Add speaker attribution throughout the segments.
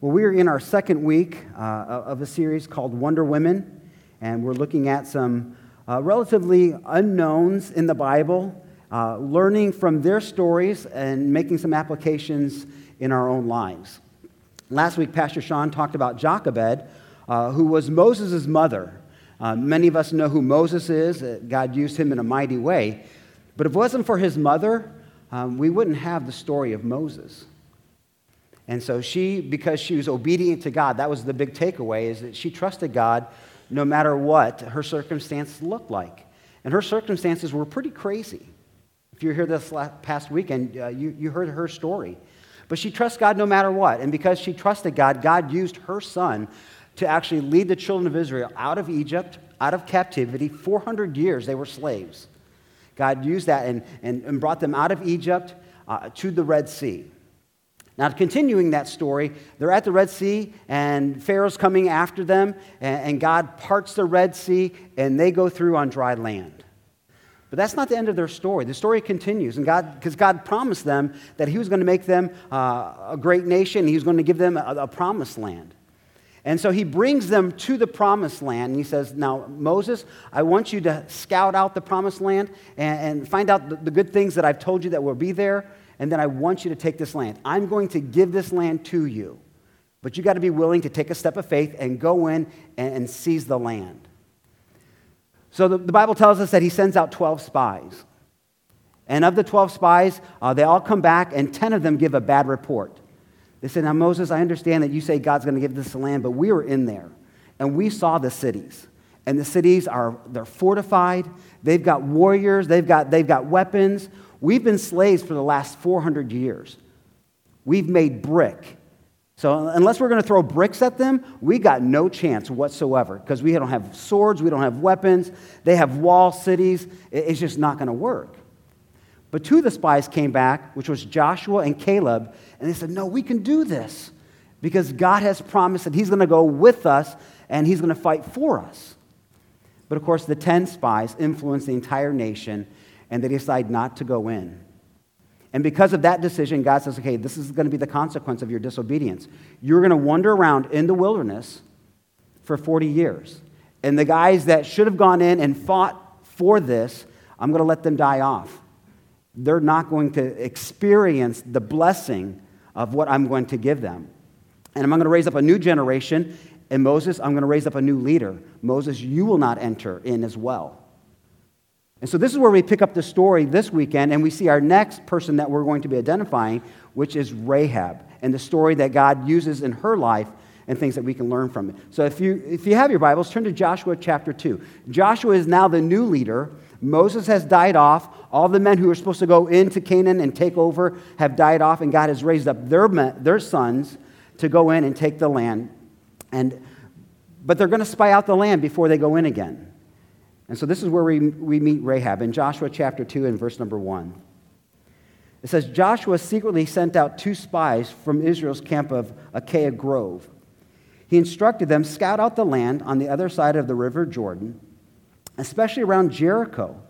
Speaker 1: Well, we are in our second week uh, of a series called Wonder Women, and we're looking at some uh, relatively unknowns in the Bible, uh, learning from their stories and making some applications in our own lives. Last week, Pastor Sean talked about Jochebed, uh, who was Moses' mother. Uh, many of us know who Moses is. Uh, God used him in a mighty way. But if it wasn't for his mother, um, we wouldn't have the story of Moses. And so she, because she was obedient to God, that was the big takeaway, is that she trusted God no matter what her circumstances looked like. And her circumstances were pretty crazy. If you're here this last, past weekend, uh, you, you heard her story. But she trusts God no matter what. And because she trusted God, God used her son to actually lead the children of Israel out of Egypt, out of captivity. 400 years they were slaves. God used that and, and, and brought them out of Egypt uh, to the Red Sea. Now, continuing that story, they're at the Red Sea, and Pharaoh's coming after them, and, God parts the Red Sea, and they go through on dry land. But that's not the end of their story. The story continues, and God, because God promised them that He was going to make them uh, a great nation, He was going to give them a, a promised land. And so he brings them to the promised land. And he says, Now, Moses, I want you to scout out the promised land and, and find out the, the, good things that I've told you that will be there and then I want you to take this land. I'm going to give this land to you, but you got to be willing to take a step of faith and go in and, and seize the land. So the, the, Bible tells us that he sends out 12 spies. And of the 12 spies, uh, they all come back, and 10 of them give a bad report. They said, Now, Moses, I understand that you say God's going to give this land, but we were in there, and we saw the cities. And the cities are they're fortified, they've got warriors, they've got, they've got weapons. We've been slaves for the last 400 years. We've made brick. So, unless we're going to throw bricks at them, we got no chance whatsoever because we don't have swords, we don't have weapons, they have wall cities. It's just not going to work. But two of the spies came back, which was Joshua and Caleb, and they said, No, we can do this because God has promised that He's going to go with us and He's going to fight for us. But of course, the 10 spies influenced the entire nation and they decide not to go in. And because of that decision, God says, okay, this is going to be the consequence of your disobedience. You're going to wander around in the wilderness for 40 years. And the guys that should have gone in and fought for this, I'm going to let them die off. They're not going to experience the blessing of what I'm going to give them. And I'm going to raise up a new generation. And Moses, I'm going to raise up a new leader. Moses, you will not enter in as well. And so this is where we pick up the story this weekend, and we see our next person that we're going to be identifying, which is Rahab, and the story that God uses in her life and things that we can learn from it. So if you, if you have your Bibles, turn to Joshua chapter 2. Joshua is now the new leader. Moses has died off. All the men who were supposed to go into Canaan and take over have died off, and God has raised up their, men, their sons to go in and take the land. And, but they're going to spy out the land before they go in again. And so this is where we, we meet Rahab in Joshua chapter 2 and verse number 1. It says Joshua secretly sent out two spies from Israel's camp of Acacia Grove. He instructed them scout out the land on the other side of the river Jordan, especially around Jericho.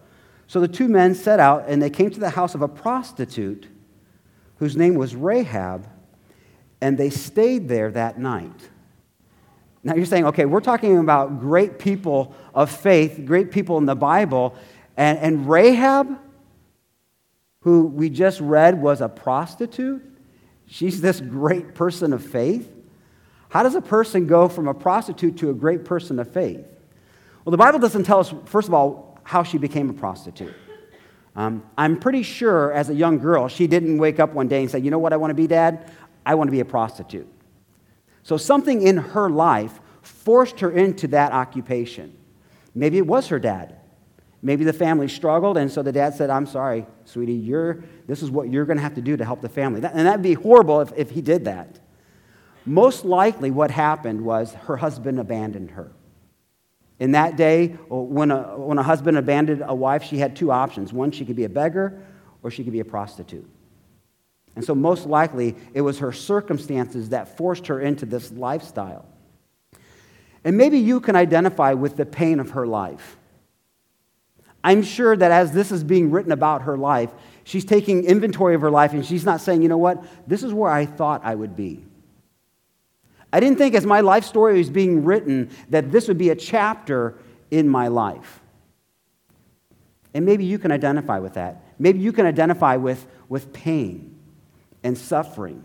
Speaker 1: So the two men set out and they came to the house of a prostitute whose name was Rahab, and they stayed there that night. Now you're saying, okay, we're talking about great people of faith, great people in the Bible, and, and Rahab, who we just read was a prostitute, she's this great person of faith. How does a person go from a prostitute to a great person of faith? Well, the Bible doesn't tell us, first of all, how she became a prostitute. Um, I'm pretty sure as a young girl, she didn't wake up one day and say, You know what I want to be, Dad? I want to be a prostitute. So something in her life forced her into that occupation. Maybe it was her dad. Maybe the family struggled, and so the dad said, I'm sorry, sweetie, you're, this is what you're going to have to do to help the family. and that'd be horrible if, if he did that. Most likely, what happened was her husband abandoned her. In that day, uh, when a, when a husband abandoned a wife, she had two options. One, she could be a beggar, or she could be a prostitute. And so, most likely, it was her circumstances that forced her into this lifestyle. And maybe you can identify with the pain of her life. I'm sure that as this is being written about her life, she's taking inventory of her life and she's not saying, you know what, this is where I thought I would be. I didn't think as my life story was being written that this would be a chapter in my life. And maybe you can identify with that. Maybe you can identify with, with pain and suffering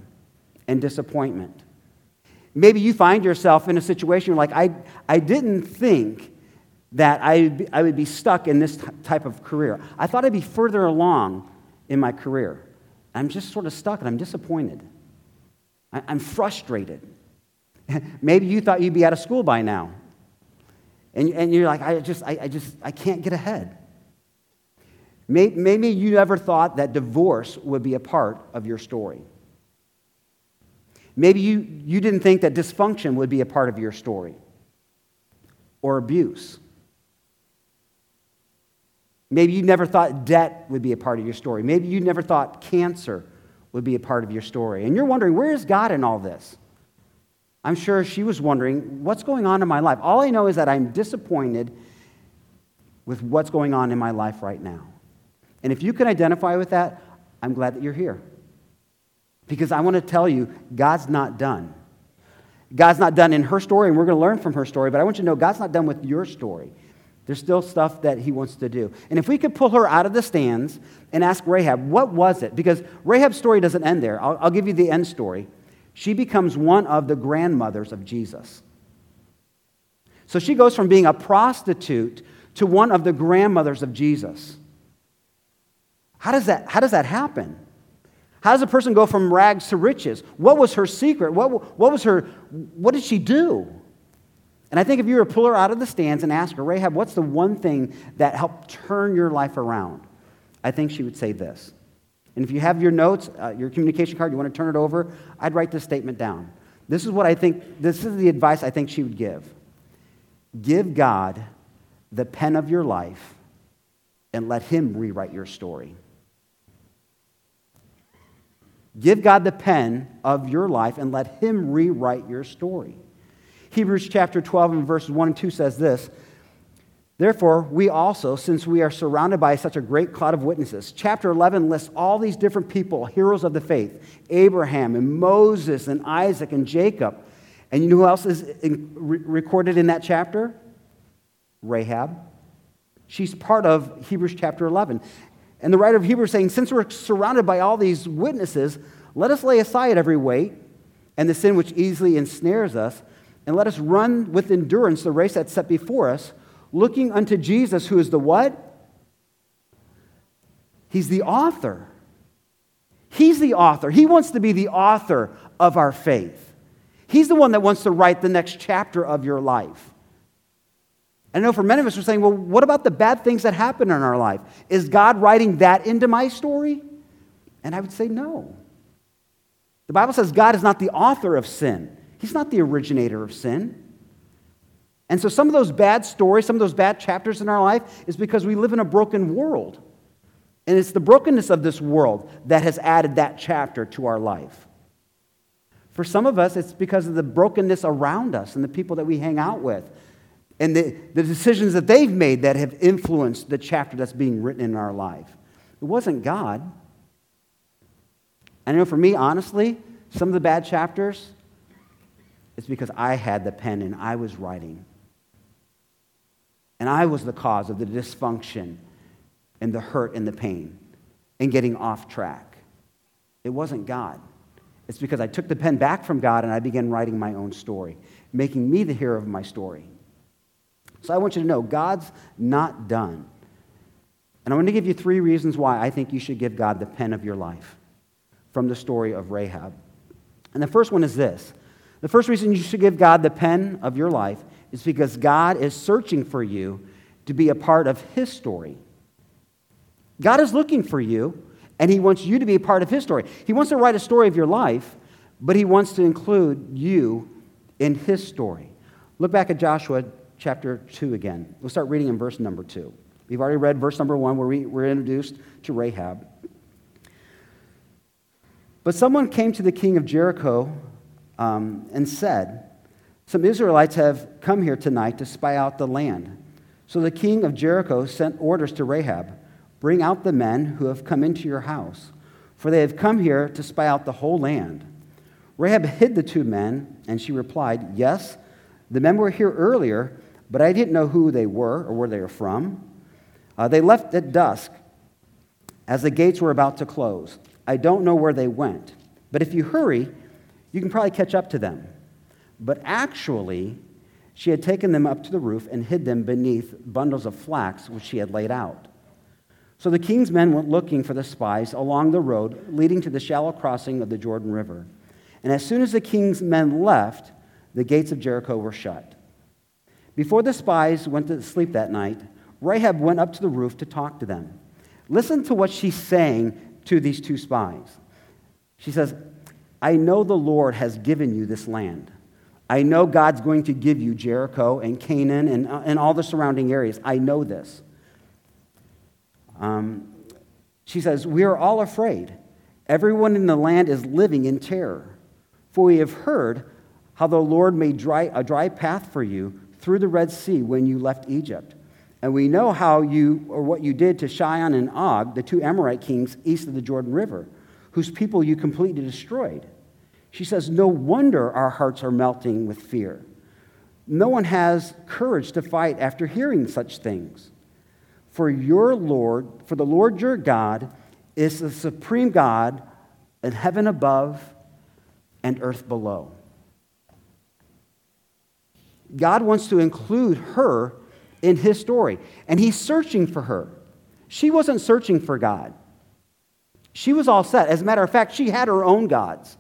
Speaker 1: and disappointment. Maybe you find yourself in a situation like, I, I didn't think that I, I would be stuck in this type of career. I thought I'd be further along in my career. I'm just sort of stuck and I'm disappointed. I, I'm frustrated. Maybe you thought you'd be out of school by now. And, and you're like, I just, I, I just, I can't get ahead. Maybe you never thought that divorce would be a part of your story. Maybe you, you didn't think that dysfunction would be a part of your story or abuse. Maybe you never thought debt would be a part of your story. Maybe you never thought cancer would be a part of your story. And you're wondering, where is God in all this? I'm sure she was wondering, what's going on in my life? All I know is that I'm disappointed with what's going on in my life right now. And if you can identify with that, I'm glad that you're here. Because I want to tell you, God's not done. God's not done in her story, and we're going to learn from her story, but I want you to know God's not done with your story. There's still stuff that he wants to do. And if we could pull her out of the stands and ask Rahab, what was it? Because Rahab's story doesn't end there. I'll, I'll give you the end story. She becomes one of the grandmothers of Jesus. So she goes from being a prostitute to one of the grandmothers of Jesus. How does that, how does that happen? How does a person go from rags to riches? What was her secret? What, what was her, what did she do? And I think if you were to pull her out of the stands and ask her, Rahab, what's the one thing that helped turn your life around? I think she would say this. And if you have your notes, uh, your communication card, you want to turn it over, I'd write this statement down. This is what I think, this is the advice I think she would give. Give God the pen of your life and let Him rewrite your story. Give God the pen of your life and let Him rewrite your story. Hebrews chapter 12 and verses 1 and 2 says this Therefore, we also, since we are surrounded by such a great cloud of witnesses, chapter 11 lists all these different people, heroes of the faith Abraham and Moses and Isaac and Jacob. And you know who else is recorded in that chapter? Rahab. She's part of Hebrews chapter 11. And the writer of Hebrews saying, Since we're surrounded by all these witnesses, let us lay aside every weight and the sin which easily ensnares us and let us run with endurance the race that's set before us, looking unto Jesus, who is the what? He's the author. He's the author. He wants to be the author of our faith. He's the one that wants to write the next chapter of your life. I know for many of us, we're saying, well, what about the bad things that happen in our life? Is God writing that into my story? And I would say, no. The Bible says God is not the author of sin. He's not the originator of sin. And so some of those bad stories, some of those bad chapters in our life is because we live in a broken world. And it's the brokenness of this world that has added that chapter to our life. For some of us, it's because of the brokenness around us and the people that we hang out with and the, the decisions that they've made that have influenced the chapter that's being written in our life. It wasn't God. I know for me, honestly, some of the bad chapters, it's because I had the pen and I was writing. And I was the cause of the dysfunction and the hurt and the pain and getting off track. It wasn't God. It's because I took the pen back from God and I began writing my own story, making me the hero of my story. So I want you to know God's not done. And I want to give you three reasons why I think you should give God the pen of your life from the story of Rahab. And the first one is this the first reason you should give God the pen of your life is because God is searching for you to be a part of His story. God is looking for you, and He wants you to be a part of His story. He wants to write a story of your life, but He wants to include you in His story. Look back at Joshua chapter 2 again. We'll start reading in verse number 2. We've already read verse number 1 where we were introduced to Rahab. But someone came to the king of Jericho um, and said, Some Israelites have come here tonight to spy out the land. So the king of Jericho sent orders to Rahab Bring out the men who have come into your house, for they have come here to spy out the whole land. Rahab hid the two men, and she replied, Yes, the men were here earlier, but I didn't know who they were or where they were from. Uh, they left at dusk as the gates were about to close. I don't know where they went, but if you hurry, you can probably catch up to them. But actually, she had taken them up to the roof and hid them beneath bundles of flax which she had laid out. So the king's men went looking for the spies along the road leading to the shallow crossing of the Jordan River. And as soon as the king's men left, the gates of Jericho were shut. Before the spies went to sleep that night, Rahab went up to the roof to talk to them. Listen to what she's saying to these two spies. She says, I know the Lord has given you this land. I know God's going to give you Jericho and Canaan and, uh, and all the surrounding areas. I know this. Um, she says, We are all afraid. Everyone in the land is living in terror. For we have heard how the Lord made dry, a dry path for you through the Red Sea when you left Egypt. And we know how you, or what you did to Sihon and Og, the two Amorite kings east of the Jordan River, whose people you completely destroyed. She says, No wonder our hearts are melting with fear. No one has courage to fight after hearing such things. For your Lord, for the Lord your God, is the supreme God in heaven above and earth below. God wants to include her in his story, and he's searching for her. She wasn't searching for God. She was all set. As a matter of fact, she had her own gods.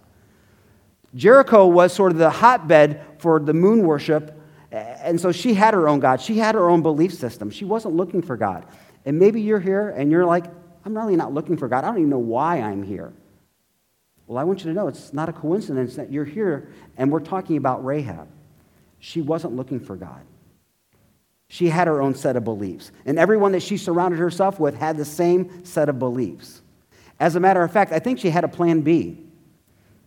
Speaker 1: Jericho was sort of the hotbed for the moon worship, and so she had her own God. She had her own belief system. She wasn't looking for God. And maybe you're here and you're like, I'm really not looking for God. I don't even know why I'm here. Well, I want you to know it's not a coincidence that you're here and we're talking about Rahab. She wasn't looking for God. She had her own set of beliefs. And everyone that she surrounded herself with had the same set of beliefs. As a matter of fact, I think she had a plan B.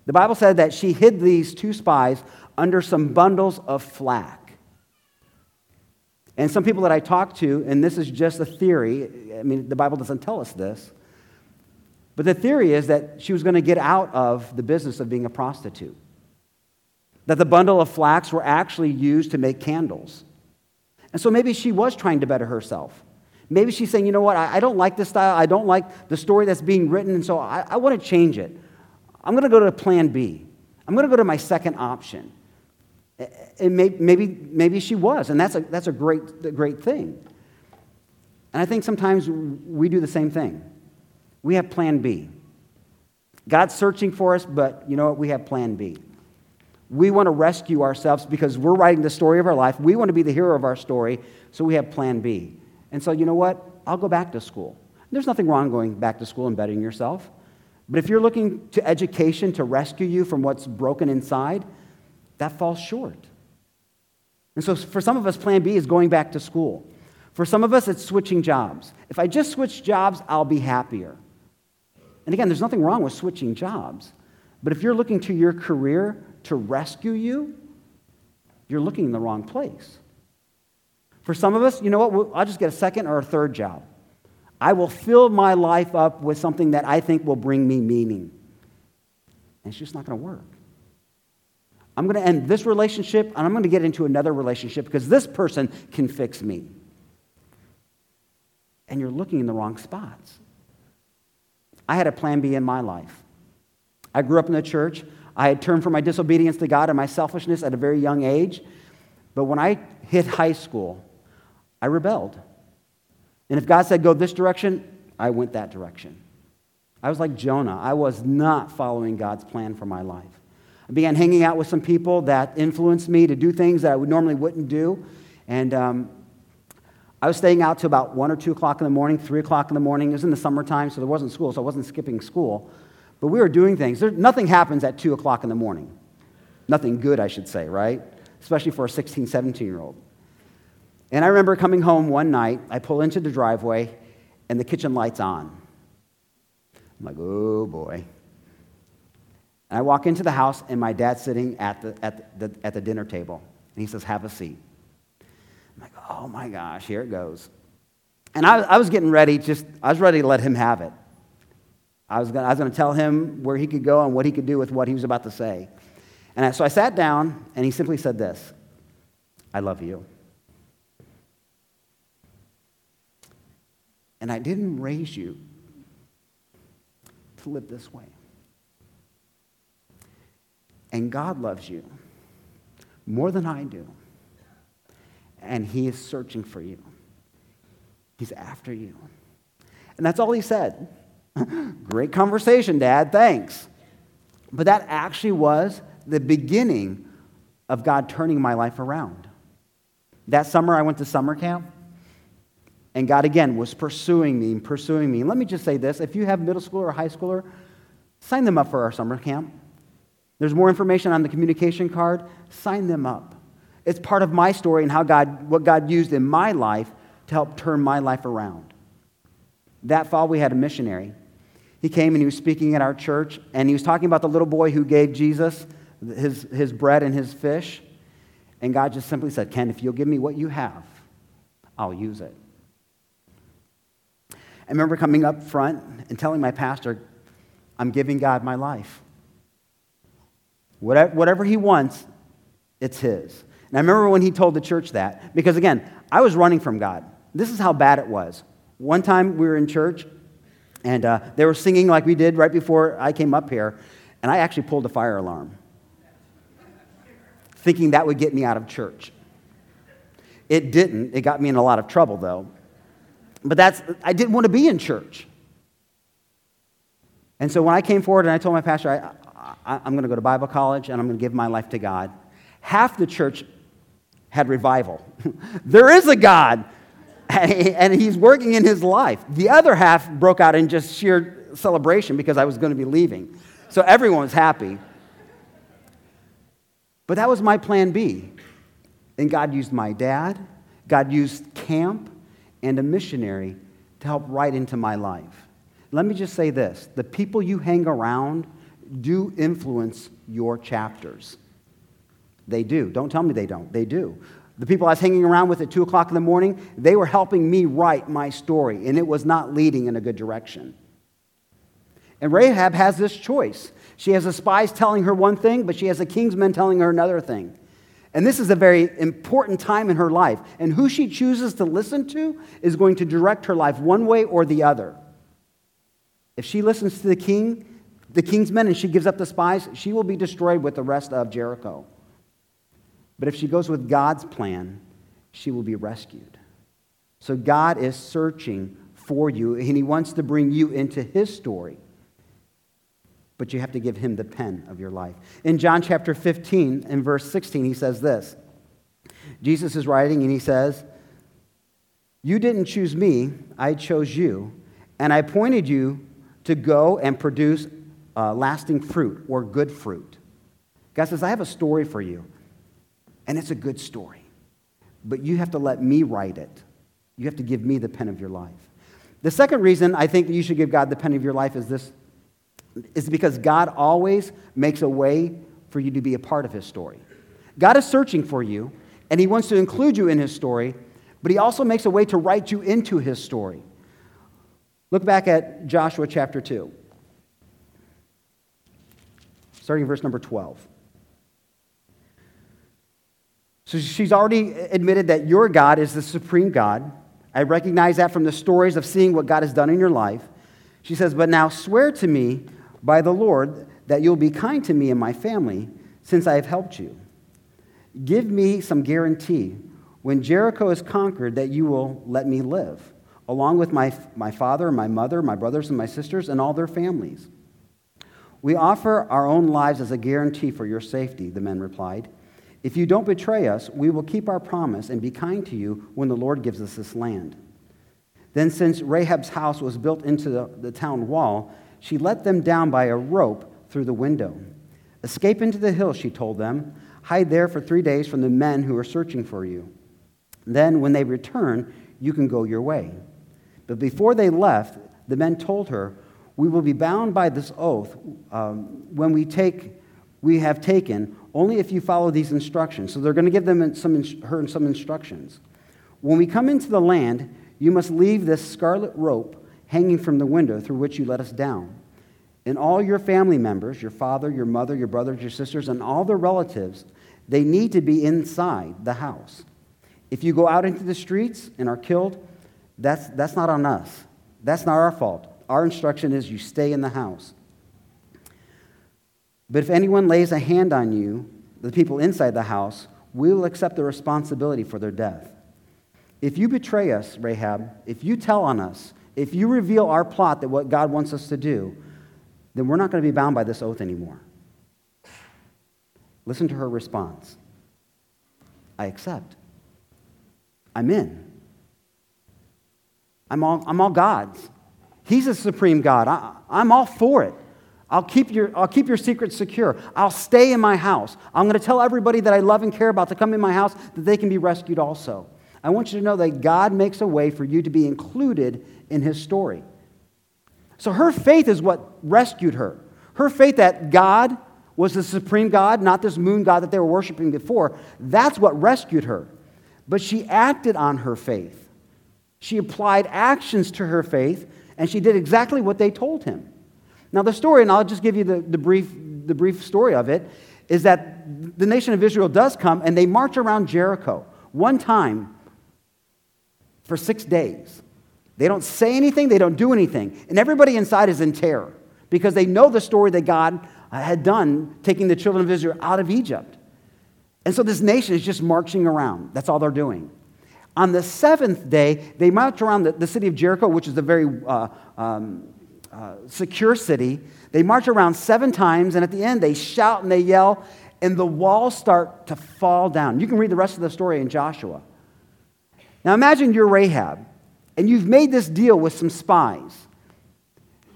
Speaker 1: The Bible said that she hid these two spies under some bundles of flack. And some people that I talked to, and this is just a theory, I mean, the Bible doesn't tell us this, but the theory is that she was going to get out of the business of being a prostitute. That the bundle of flax were actually used to make candles. And so maybe she was trying to better herself. Maybe she's saying, you know what, I, don't like this style. I don't like the story that's being written, and so I, I want to change it. I'm going to go to plan B. I'm going to go to my second option. And maybe, maybe she was, and that's a, that's a great, great thing. And I think sometimes we do the same thing. We have plan B. God's searching for us, but you know what? We have plan B. We want to rescue ourselves because we're writing the story of our life. We want to be the hero of our story, so we have plan B. And so, you know what? I'll go back to school. There's nothing wrong going back to school and bettering yourself. But if you're looking to education to rescue you from what's broken inside, that falls short. And so for some of us, plan B is going back to school. For some of us, it's switching jobs. If I just switch jobs, I'll be happier. And again, there's nothing wrong with switching jobs. But if you're looking to your career to rescue you, you're looking in the wrong place. For some of us, you know what? I'll just get a second or a third job. I will fill my life up with something that I think will bring me meaning. And it's just not going to work. I'm going to end this relationship and I'm going to get into another relationship because this person can fix me. And you're looking in the wrong spots. I had a plan B in my life. I grew up in the church. I had turned from my disobedience to God and my selfishness at a very young age. But when I hit high school, I rebelled. And if God said go this direction, I went that direction. I was like Jonah. I was not following God's plan for my life. I began hanging out with some people that influenced me to do things that I would normally wouldn't do. And um, I was staying out till about 1 or 2 o'clock in the morning, 3 o'clock in the morning. It was in the summertime, so there wasn't school, so I wasn't skipping school. But we were doing things. There, nothing happens at 2 o'clock in the morning. Nothing good, I should say, right? Especially for a 16, 17 year old. And I remember coming home one night, I pull into the driveway, and the kitchen light's on. I'm like, oh boy. And I walk into the house, and my dad's sitting at the, at the, at the dinner table. And he says, Have a seat. I'm like, Oh my gosh, here it goes. And I, I was getting ready, just, I was ready to let him have it. I was going to tell him where he could go and what he could do with what he was about to say. And I, so I sat down, and he simply said this I love you. And I didn't raise you to live this way. And God loves you more than I do. And He is searching for you, He's after you. And that's all He said. Great conversation, Dad. Thanks. But that actually was the beginning of God turning my life around. That summer, I went to summer camp, and God again was pursuing me and pursuing me. And let me just say this if you have middle schooler or high schooler, sign them up for our summer camp. There's more information on the communication card. Sign them up. It's part of my story and how God, what God used in my life to help turn my life around. That fall, we had a missionary. He came and he was speaking at our church, and he was talking about the little boy who gave Jesus his, his bread and his fish. And God just simply said, Ken, if you'll give me what you have, I'll use it. I remember coming up front and telling my pastor, I'm giving God my life. Whatever, whatever he wants, it's his. And I remember when he told the church that, because again, I was running from God. This is how bad it was. One time we were in church, and uh, they were singing like we did right before I came up here, and I actually pulled a fire alarm, thinking that would get me out of church. It didn't. It got me in a lot of trouble, though. But that's, I didn't want to be in church. And so when I came forward and I told my pastor, I, I, I'm going to go to Bible college and I'm going to give my life to God, half the church had revival. there is a God, and he's working in his life. The other half broke out in just sheer celebration because I was going to be leaving. So everyone was happy. But that was my plan B. And God used my dad, God used camp and a missionary to help write into my life. Let me just say this the people you hang around do influence your chapters. They do. Don't tell me they don't. They do. The people I was hanging around with at 2 o'clock in the morning, they were helping me write my story, and it was not leading in a good direction. And Rahab has this choice. She has the spies telling her one thing, but she has the king's men telling her another thing. And this is a very important time in her life. And who she chooses to listen to is going to direct her life one way or the other. If she listens to the king, the king's men, and she gives up the spies, she will be destroyed with the rest of Jericho. But if she goes with God's plan, she will be rescued. So God is searching for you, and He wants to bring you into His story. But you have to give Him the pen of your life. In John chapter 15 and verse 16, He says this Jesus is writing, and He says, You didn't choose me, I chose you, and I appointed you to go and produce uh, lasting fruit or good fruit. God says, I have a story for you. And it's a good story. But you have to let me write it. You have to give me the pen of your life. The second reason I think that you should give God the pen of your life is this is because God always makes a way for you to be a part of his story. God is searching for you, and he wants to include you in his story, but he also makes a way to write you into his story. Look back at Joshua chapter 2, starting verse number 12. So she's already admitted that your God is the supreme God. I recognize that from the stories of seeing what God has done in your life. She says, But now swear to me by the Lord that you'll be kind to me and my family since I have helped you. Give me some guarantee when Jericho is conquered that you will let me live, along with my, my father, my mother, my brothers, and my sisters, and all their families. We offer our own lives as a guarantee for your safety, the men replied. If you don't betray us, we will keep our promise and be kind to you when the Lord gives us this land. Then, since Rahab's house was built into the, the town wall, she let them down by a rope through the window. Escape into the hills, she told them. Hide there for three days from the men who are searching for you. Then, when they return, you can go your way. But before they left, the men told her, We will be bound by this oath um, when we, take, we have taken only if you follow these instructions. So they're going to give them some, her some instructions. When we come into the land, you must leave this scarlet rope hanging from the window through which you let us down. and all your family members, your father, your mother, your brothers, your sisters, and all the relatives, they need to be inside the house. If you go out into the streets and are killed, that's, that's not on us. That's not our fault. Our instruction is you stay in the house. But if anyone lays a hand on you, the people inside the house, we will accept the responsibility for their death. If you betray us, Rahab, if you tell on us, if you reveal our plot that what God wants us to do, then we're not going to be bound by this oath anymore. Listen to her response I accept. I'm in. I'm all, I'm all God's. He's a supreme God. I, I'm all for it. I'll keep, your, I'll keep your secrets secure. I'll stay in my house. I'm going to tell everybody that I love and care about to come in my house that they can be rescued also. I want you to know that God makes a way for you to be included in his story. So her faith is what rescued her. Her faith that God was the supreme God, not this moon God that they were worshiping before, that's what rescued her. But she acted on her faith. She applied actions to her faith, and she did exactly what they told him. Now, the story, and I'll just give you the, the, brief, the brief story of it, is that the nation of Israel does come and they march around Jericho one time for six days. They don't say anything, they don't do anything. And everybody inside is in terror because they know the story that God had done taking the children of Israel out of Egypt. And so this nation is just marching around. That's all they're doing. On the seventh day, they march around the, the city of Jericho, which is a very uh, um, uh, secure city. They march around seven times, and at the end, they shout and they yell, and the walls start to fall down. You can read the rest of the story in Joshua. Now imagine you're Rahab, and you've made this deal with some spies.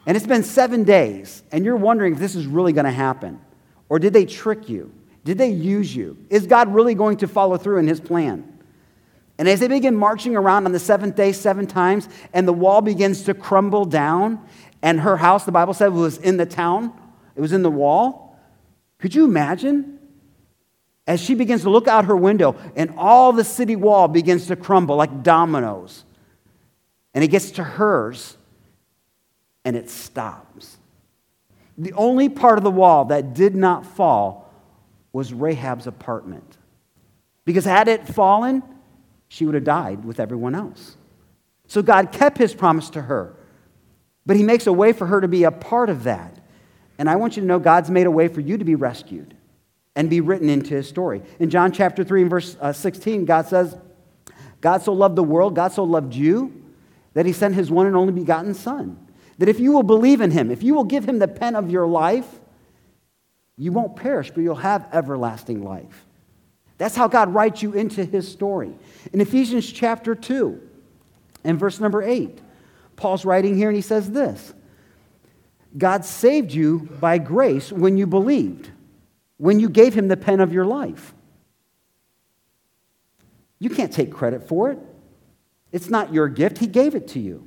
Speaker 1: And it's been seven days, and you're wondering if this is really going to happen. Or did they trick you? Did they use you? Is God really going to follow through in his plan? And as they begin marching around on the seventh day, seven times, and the wall begins to crumble down, and her house, the Bible said, was in the town, it was in the wall. Could you imagine? As she begins to look out her window, and all the city wall begins to crumble like dominoes. And it gets to hers, and it stops. The only part of the wall that did not fall was Rahab's apartment. Because had it fallen, she would have died with everyone else. So God kept his promise to her, but he makes a way for her to be a part of that. And I want you to know God's made a way for you to be rescued and be written into his story. In John chapter 3 and verse uh, 16, God says, God so loved the world, God so loved you, that he sent his one and only begotten Son that if you will believe in him, if you will give him the pen of your life, you won't perish, but you'll have everlasting life. That's how God writes you into his story. In Ephesians chapter 2 and verse number 8, Paul's writing here and he says this God saved you by grace when you believed, when you gave him the pen of your life. You can't take credit for it. It's not your gift, he gave it to you.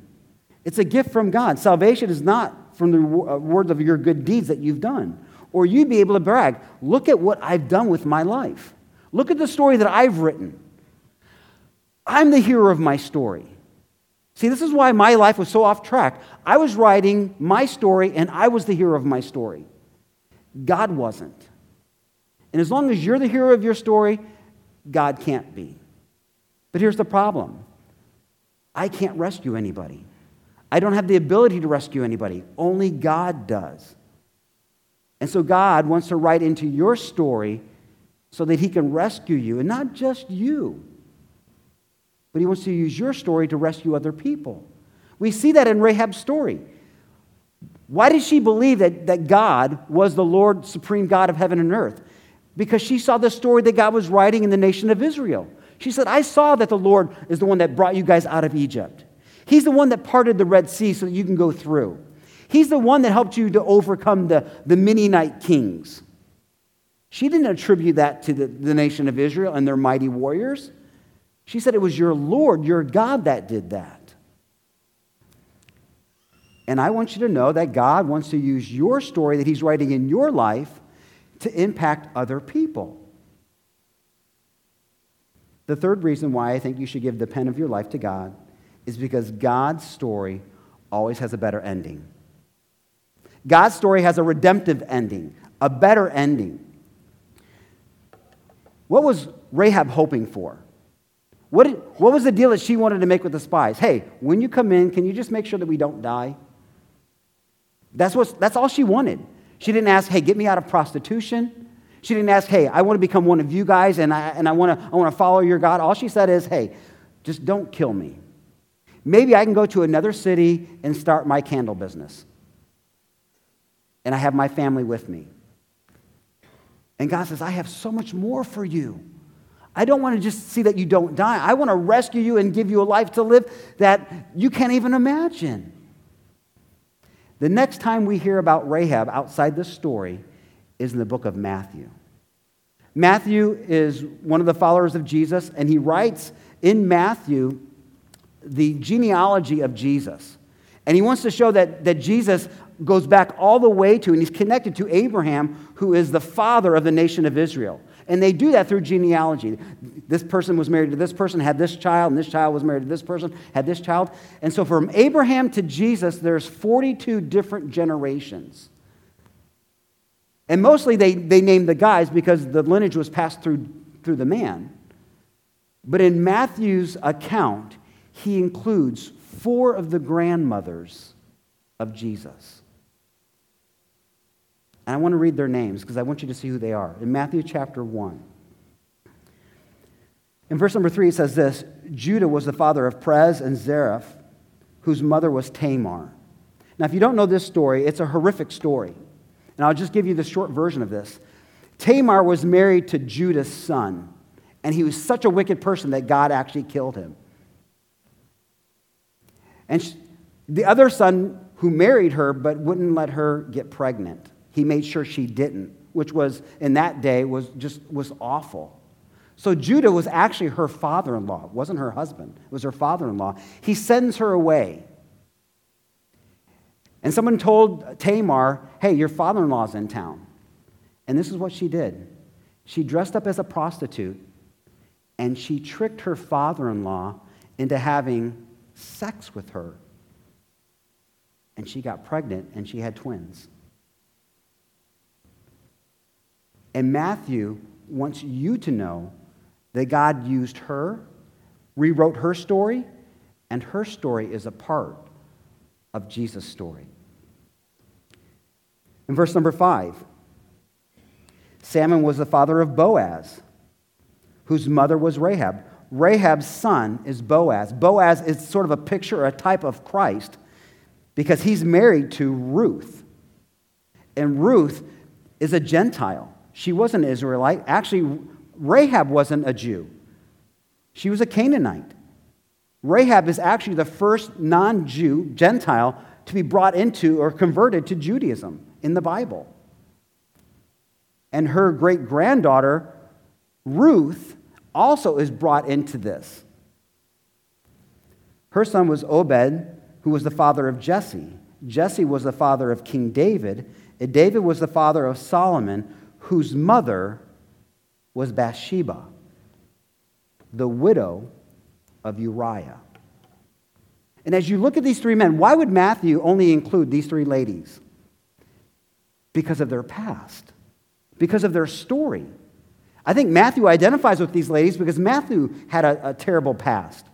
Speaker 1: It's a gift from God. Salvation is not from the uh, of your good deeds that you've done. Or you'd be able to brag, look at what I've done with my life. Look at the story that I've written. I'm the hero of my story. See, this is why my life was so off track. I was writing my story and I was the hero of my story. God wasn't. And as long as you're the hero of your story, God can't be. But here's the problem I can't rescue anybody. I don't have the ability to rescue anybody. Only God does. And so God wants to write into your story so that He can rescue you, and not just you, but He wants to use your story to rescue other people. We see that in Rahab's story. Why did she believe that, that God was the Lord, supreme God of heaven and earth? Because she saw the story that God was writing in the nation of Israel. She said, I saw that the Lord is the one that brought you guys out of Egypt. He's the one that parted the Red Sea so that you can go through. He's the one that helped you to overcome the, the Midianite kings. She didn't attribute that to the, the nation of Israel and their mighty warriors. She said it was your Lord, your God, that did that. And I want you to know that God wants to use your story that He's writing in your life to impact other people. The third reason why I think you should give the pen of your life to God is because God's story always has a better ending. God's story has a redemptive ending, a better ending. What was Rahab hoping for? What, did, what was the deal that she wanted to make with the spies? Hey, when you come in, can you just make sure that we don't die? That's, what, that's all she wanted. She didn't ask, hey, get me out of prostitution. She didn't ask, hey, I want to become one of you guys and I, and I, want to, I want to follow your God. All she said is, hey, just don't kill me. Maybe I can go to another city and start my candle business. And I have my family with me. And God says, I have so much more for you. I don't want to just see that you don't die. I want to rescue you and give you a life to live that you can't even imagine. The next time we hear about Rahab outside this story is in the book of Matthew. Matthew is one of the followers of Jesus, and he writes in Matthew the genealogy of Jesus. And he wants to show that, that Jesus goes back all the way to, and he's connected to Abraham, who is the father of the nation of Israel. And they do that through genealogy. This person was married to this person, had this child, and this child was married to this person, had this child. And so from Abraham to Jesus, there's 42 different generations. And mostly they, they named the guys because the lineage was passed through, through the man. But in Matthew's account, he includes four of the grandmothers of Jesus. And I want to read their names because I want you to see who they are. In Matthew chapter 1, in verse number 3, it says this Judah was the father of Perez and Zerah, whose mother was Tamar. Now, if you don't know this story, it's a horrific story. And I'll just give you the short version of this. Tamar was married to Judah's son, and he was such a wicked person that God actually killed him. And she, the other son who married her but wouldn't let her get pregnant, he made sure she didn't, which was in that day was just was awful. So Judah was actually her father-in-law, it wasn't her husband, it was her father-in-law. He sends her away. And someone told Tamar, hey, your father in law's in town. And this is what she did she dressed up as a prostitute and she tricked her father in law into having sex with her. And she got pregnant and she had twins. And Matthew wants you to know that God used her, rewrote her story, and her story is a part of Jesus' story. In verse number five, Salmon was the father of Boaz, whose mother was Rahab. Rahab's son is Boaz. Boaz is sort of a picture or a type of Christ because he's married to Ruth. And Ruth is a Gentile. She wasn't an Israelite. Actually, Rahab wasn't a Jew, she was a Canaanite. Rahab is actually the first non Jew, Gentile, to be brought into or converted to Judaism in the Bible. And her great granddaughter, Ruth, also is brought into this. Her son was Obed, who was the father of Jesse. Jesse was the father of King David, David was the father of Solomon, whose mother was Bathsheba, the widow of Uriah. And as you look at these three men, why would Matthew only include these three ladies? Because of their past, because of their story. I think Matthew identifies with these ladies because Matthew had a, a terrible past.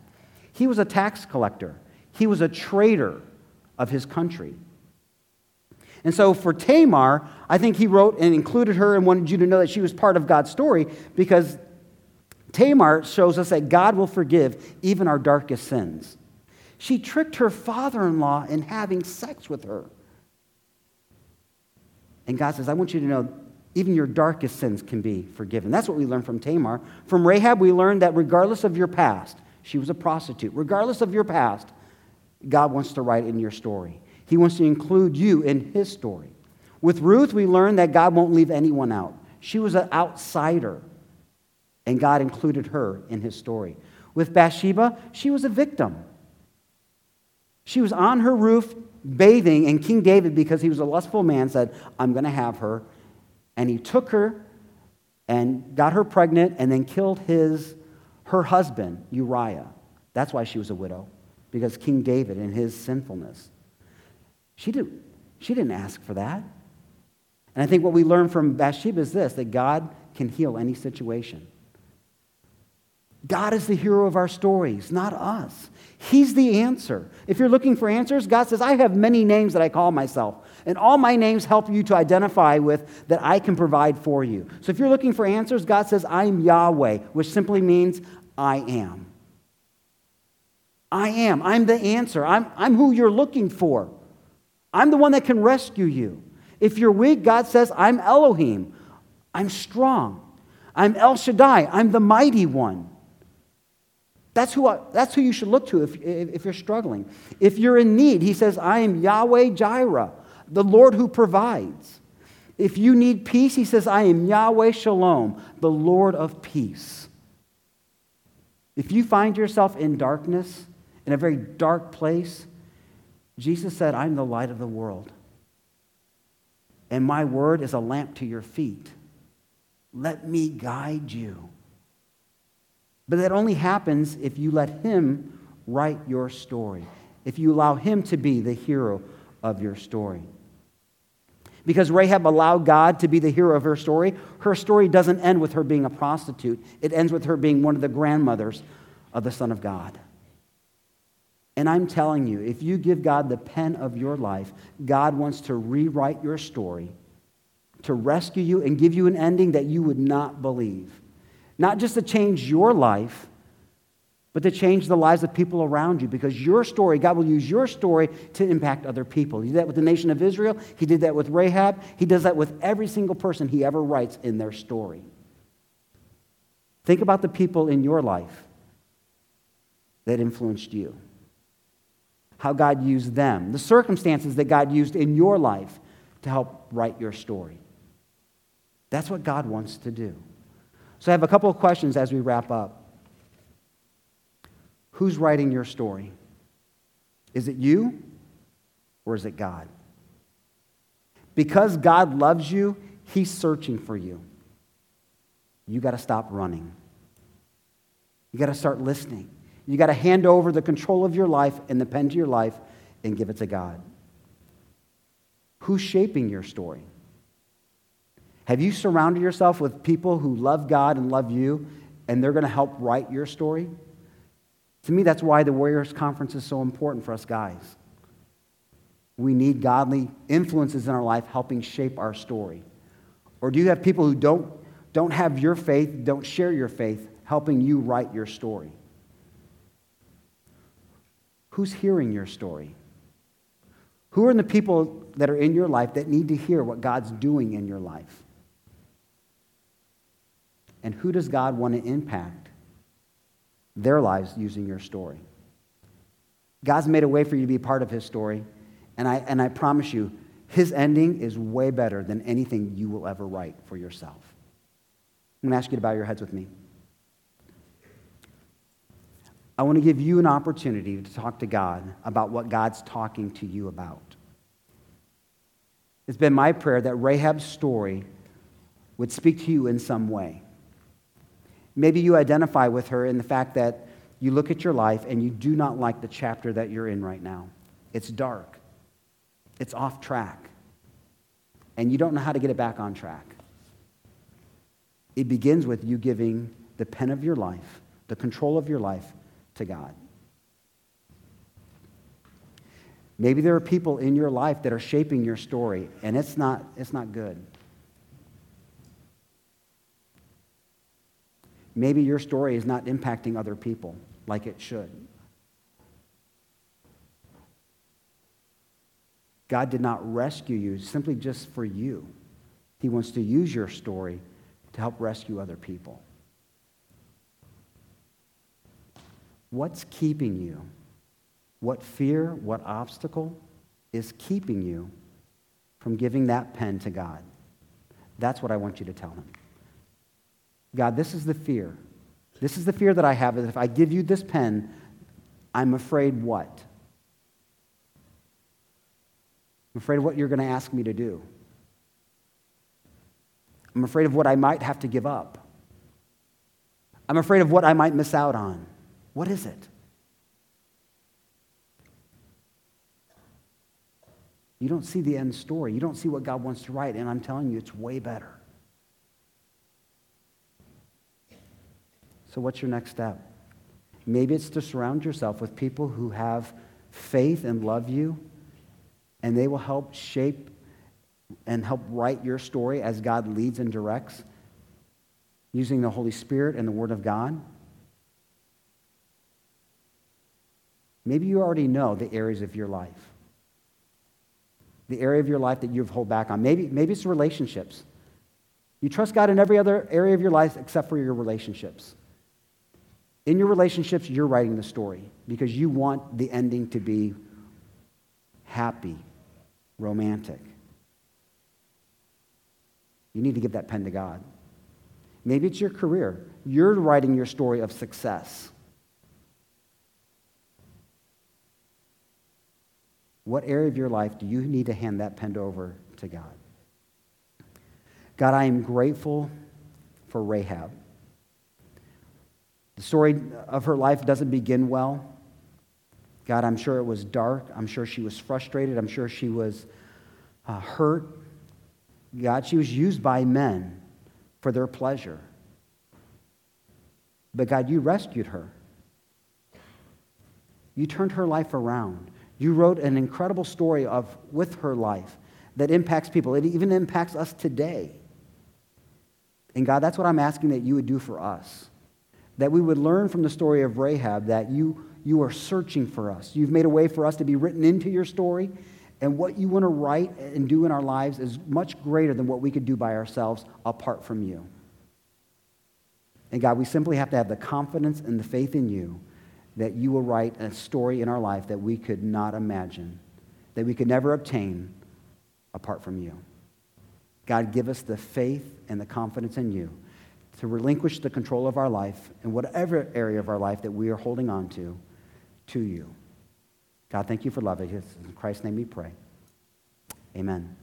Speaker 1: He was a tax collector, he was a traitor of his country. And so for Tamar, I think he wrote and included her and wanted you to know that she was part of God's story because Tamar shows us that God will forgive even our darkest sins. She tricked her father in law in having sex with her. And God says, I want you to know even your darkest sins can be forgiven. That's what we learn from Tamar. From Rahab, we learned that regardless of your past, she was a prostitute. Regardless of your past, God wants to write in your story. He wants to include you in his story. With Ruth, we learn that God won't leave anyone out. She was an outsider, and God included her in his story. With Bathsheba, she was a victim. She was on her roof bathing, and King David, because he was a lustful man, said, I'm going to have her and he took her and got her pregnant and then killed his, her husband, Uriah. That's why she was a widow, because King David and his sinfulness. She did, She didn't ask for that. And I think what we learn from Bathsheba is this that God can heal any situation. God is the hero of our stories, not us. He's the answer. If you're looking for answers, God says, I have many names that I call myself, and all my names help you to identify with that I can provide for you. So if you're looking for answers, God says, I'm Yahweh, which simply means I am. I am. I'm the answer. I'm, I'm who you're looking for. I'm the one that can rescue you. If you're weak, God says, I'm Elohim. I'm strong. I'm El Shaddai. I'm the mighty one. That's who, I, that's who you should look to if, if you're struggling. If you're in need, he says, I am Yahweh Jireh, the Lord who provides. If you need peace, he says, I am Yahweh Shalom, the Lord of peace. If you find yourself in darkness, in a very dark place, Jesus said, I'm the light of the world. And my word is a lamp to your feet. Let me guide you. But that only happens if you let Him write your story, if you allow Him to be the hero of your story. Because Rahab allowed God to be the hero of her story, her story doesn't end with her being a prostitute. It ends with her being one of the grandmothers of the Son of God. And I'm telling you, if you give God the pen of your life, God wants to rewrite your story, to rescue you and give you an ending that you would not believe. Not just to change your life, but to change the lives of people around you because your story, God will use your story to impact other people. He did that with the nation of Israel, He did that with Rahab, He does that with every single person He ever writes in their story. Think about the people in your life that influenced you, how God used them, the circumstances that God used in your life to help write your story. That's what God wants to do. So I have a couple of questions as we wrap up. Who's writing your story? Is it you or is it God? Because God loves you, He's searching for you. You got to stop running. You got to start listening. You got to hand over the control of your life and the pen to your life and give it to God. Who's shaping your story? Have you surrounded yourself with people who love God and love you, and they're going to help write your story? To me, that's why the Warriors Conference is so important for us guys. We need godly influences in our life helping shape our story. Or do you have people who don't, don't have your faith, don't share your faith, helping you write your story? Who's hearing your story? Who are the people that are in your life that need to hear what God's doing in your life? And who does God want to impact their lives using your story? God's made a way for you to be part of his story. And I, and I promise you, his ending is way better than anything you will ever write for yourself. I'm going to ask you to bow your heads with me. I want to give you an opportunity to talk to God about what God's talking to you about. It's been my prayer that Rahab's story would speak to you in some way. Maybe you identify with her in the fact that you look at your life and you do not like the chapter that you're in right now. It's dark, it's off track, and you don't know how to get it back on track. It begins with you giving the pen of your life, the control of your life to God. Maybe there are people in your life that are shaping your story, and it's not, it's not good. Maybe your story is not impacting other people like it should. God did not rescue you simply just for you. He wants to use your story to help rescue other people. What's keeping you? What fear, what obstacle is keeping you from giving that pen to God? That's what I want you to tell him. God, this is the fear. This is the fear that I have that if I give you this pen, I'm afraid what? I'm afraid of what you're going to ask me to do. I'm afraid of what I might have to give up. I'm afraid of what I might miss out on. What is it? You don't see the end story. You don't see what God wants to write. And I'm telling you, it's way better. So, what's your next step? Maybe it's to surround yourself with people who have faith and love you, and they will help shape and help write your story as God leads and directs using the Holy Spirit and the Word of God. Maybe you already know the areas of your life, the area of your life that you've hold back on. Maybe, maybe it's relationships. You trust God in every other area of your life except for your relationships. In your relationships, you're writing the story because you want the ending to be happy, romantic. You need to give that pen to God. Maybe it's your career. You're writing your story of success. What area of your life do you need to hand that pen over to God? God, I am grateful for Rahab. The story of her life doesn't begin well. God, I'm sure it was dark. I'm sure she was frustrated. I'm sure she was uh, hurt. God, she was used by men for their pleasure. But God, you rescued her. You turned her life around. You wrote an incredible story of with her life that impacts people. It even impacts us today. And God, that's what I'm asking that you would do for us that we would learn from the story of Rahab that you, you are searching for us. You've made a way for us to be written into your story, and what you want to write and do in our lives is much greater than what we could do by ourselves apart from you. And God, we simply have to have the confidence and the faith in you that you will write a story in our life that we could not imagine, that we could never obtain apart from you. God, give us the faith and the confidence in you to relinquish the control of our life in whatever area of our life that we are holding on to, to you. God, thank you for loving us. In Christ's name we pray. Amen.